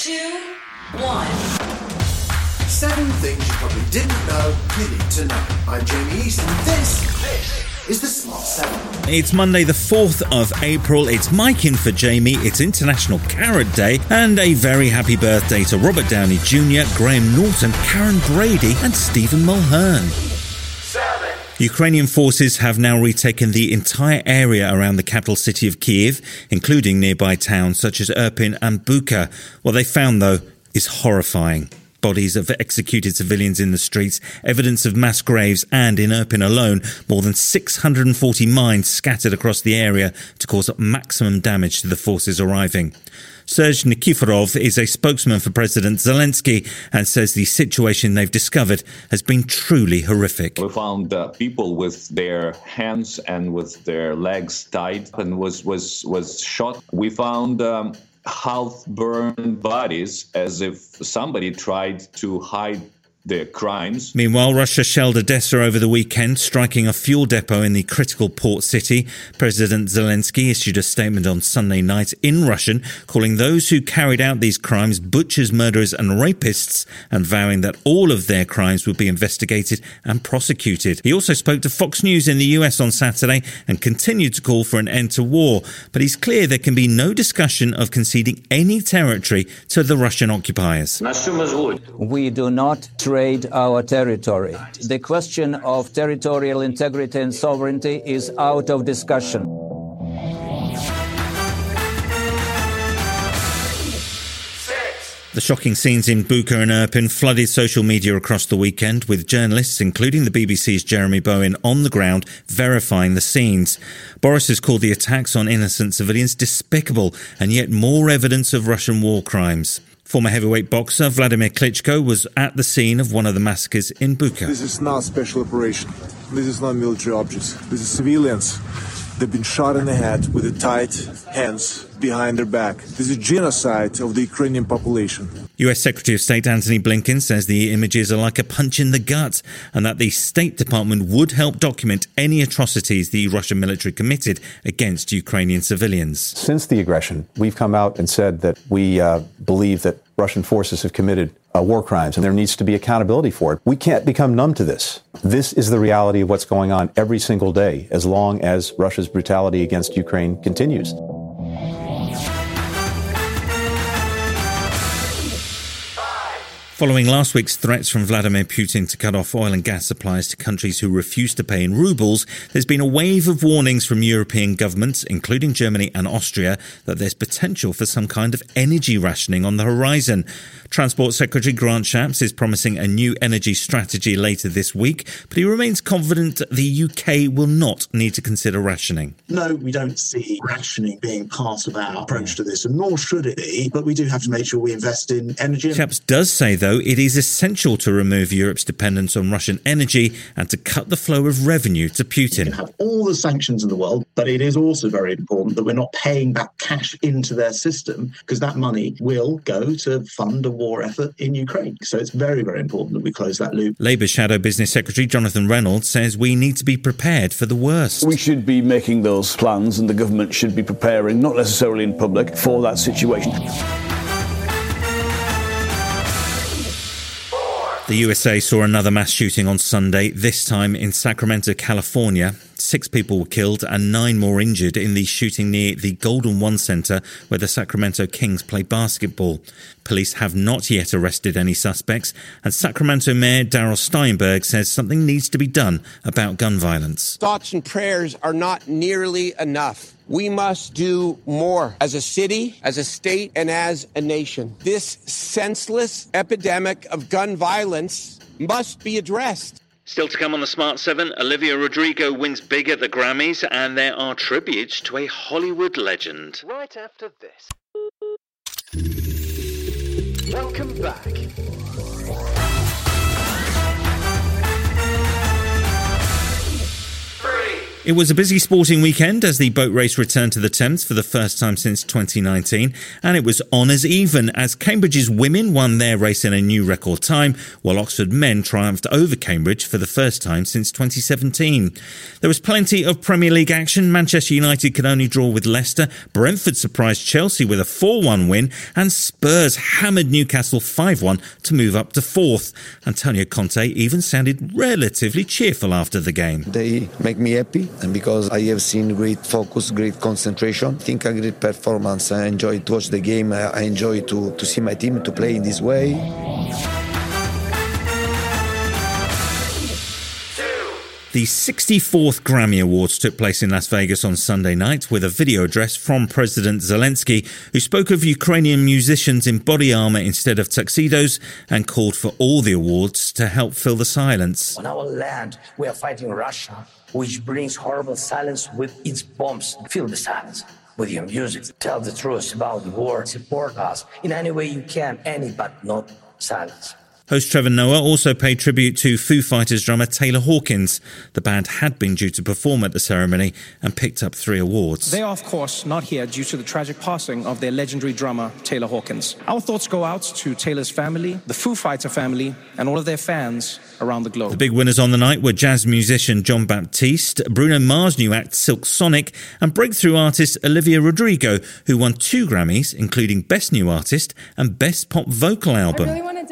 two, one. Seven things you probably didn't know you need to know. I'm Jamie East, and this, this is the Smart Seven. It's Monday, the 4th of April. It's Mike in for Jamie. It's International Carrot Day. And a very happy birthday to Robert Downey Jr., Graham Norton, Karren Brady, and Stephen Mulhern. Ukrainian forces have now retaken the entire area around the capital city of Kyiv, including nearby towns such as Irpin and Bucha. What they found, though, is horrifying. Bodies of executed civilians in the streets, evidence of mass graves, and in Irpin alone, more than 640 mines scattered across the area to cause maximum damage to the forces arriving. Serge Nikiforov is a spokesman for President Zelensky and says the situation they've discovered has been truly horrific. We found uh, people with their hands and with their legs tied and was was was shot. We found um, half burned bodies as if somebody tried to hide their crimes. Meanwhile, Russia shelled Odessa over the weekend, striking a fuel depot in the critical port city. President Zelensky issued a statement on Sunday night in Russian, calling those who carried out these crimes butchers, murderers, and rapists, and vowing that all of their crimes would be investigated and prosecuted. He also spoke to Fox News in the US on Saturday and continued to call for an end to war, but he's clear there can be no discussion of conceding any territory to the Russian occupiers. We do not trade our territory. The question of territorial integrity and sovereignty is out of discussion. The shocking scenes in Bucha and Irpin flooded social media across the weekend, with journalists, including the BBC's Jeremy Bowen, on the ground verifying the scenes. Boris has called the attacks on innocent civilians despicable and yet more evidence of Russian war crimes. Former heavyweight boxer Vladimir Klitschko was at the scene of one of the massacres in Bucha. This is not special operation. This is not military objects. This is civilians. They've been shot in the head with the tied hands behind their back. This is genocide of the Ukrainian population. US Secretary of State Antony Blinken says the images are like a punch in the gut and that the State Department would help document any atrocities the Russian military committed against Ukrainian civilians. Since the aggression, we've come out and said that we uh, believe that Russian forces have committed uh, war crimes and there needs to be accountability for it. We can't become numb to this. This is the reality of what's going on every single day as long as Russia's brutality against Ukraine continues. Following last week's threats from Vladimir Putin to cut off oil and gas supplies to countries who refuse to pay in rubles, there's been a wave of warnings from European governments, including Germany and Austria, that there's potential for some kind of energy rationing on the horizon. Transport Secretary Grant Shapps is promising a new energy strategy later this week, but he remains confident the UK will not need to consider rationing. No, we don't see rationing being part of our approach to this, and nor should it be, but we do have to make sure we invest in energy. Shapps does say, though, it is essential to remove Europe's dependence on Russian energy and to cut the flow of revenue to Putin. We have all the sanctions in the world, but it is also very important that we're not paying back cash into their system because that money will go to fund a war effort in Ukraine. So it's very, very important that we close that loop. Labour Shadow Business Secretary Jonathan Reynolds says we need to be prepared for the worst. We should be making those plans, and the government should be preparing, not necessarily in public, for that situation. The USA saw another mass shooting on Sunday, this time in Sacramento, California. Six people were killed and nine more injured in the shooting near the Golden One Center where the Sacramento Kings play basketball. Police have not yet arrested any suspects, and Sacramento Mayor Darrell Steinberg says something needs to be done about gun violence. Thoughts and prayers are not nearly enough. We must do more as a city, as a state, and as a nation. This senseless epidemic of gun violence must be addressed. Still to come on the Smart 7, Olivia Rodrigo wins big at the Grammys, and there are tributes to a Hollywood legend. Right after this. Welcome back. It was a busy sporting weekend as the boat race returned to the Thames for the first time since 2019, and it was honours even as Cambridge's women won their race in a new record time, while Oxford men triumphed over Cambridge for the first time since 2017. There was plenty of Premier League action. Manchester United could only draw with Leicester, Brentford surprised Chelsea with a 4 1 win, and Spurs hammered Newcastle 5 1 to move up to fourth. Antonio Conte even sounded relatively cheerful after the game. They make me happy and because I have seen great focus, great concentration, I think a great performance. I enjoy to watch the game. I enjoy to, to see my team to play in this way. The 64th Grammy Awards took place in Las Vegas on Sunday night with a video address from President Zelensky, who spoke of Ukrainian musicians in body armor instead of tuxedos and called for all the awards to help fill the silence. On our land, we are fighting Russia, which brings horrible silence with its bombs. Fill the silence with your music. Tell the truth about the war. Support us in any way you can, any but not silence. Host Trevor Noah also paid tribute to Foo Fighters drummer Taylor Hawkins. The band had been due to perform at the ceremony and picked up three awards. They are, of course, not here due to the tragic passing of their legendary drummer, Taylor Hawkins. Our thoughts go out to Taylor's family, the Foo Fighter family, and all of their fans around the globe. The big winners on the night were jazz musician Jon Batiste, Bruno Mars' new act Silk Sonic, and breakthrough artist Olivia Rodrigo, who won two Grammys, including Best New Artist and Best Pop Vocal Album.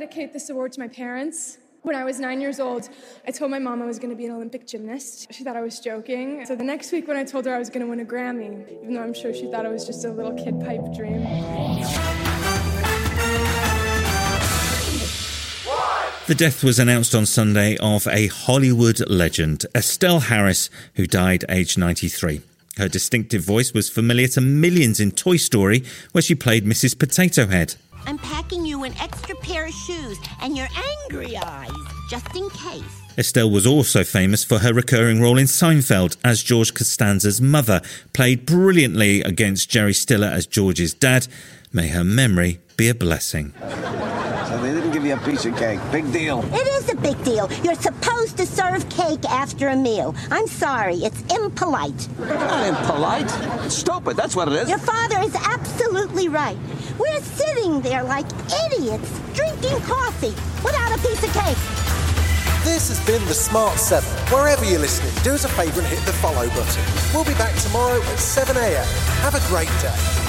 Dedicate this award to my parents. When I was nine years old, I told my mom I was going to be an Olympic gymnast. She thought I was joking. So the next week, when I told her I was going to win a Grammy, even though I'm sure she thought it was just a little kid pipe dream. The death was announced on Sunday of a Hollywood legend, Estelle Harris, who died aged 93. Her distinctive voice was familiar to millions in Toy Story, where she played Mrs. Potato Head. I'm packing you an extra pair of shoes and your angry eyes, just in case. Estelle was also famous for her recurring role in Seinfeld as George Costanza's mother, played brilliantly against Jerry Stiller as George's dad. May her memory be a blessing. So they didn't give you a piece of cake. Big deal. It is a big deal. You're supposed to serve cake after a meal. I'm sorry, it's impolite. Not impolite. It's stupid. That's what it is. Your father is absolutely right. We're sitting there like idiots, drinking coffee without a piece of cake. This has been the Smart 7. Wherever you're listening, do us a favour and hit the follow button. We'll be back tomorrow at 7 a.m. Have a great day.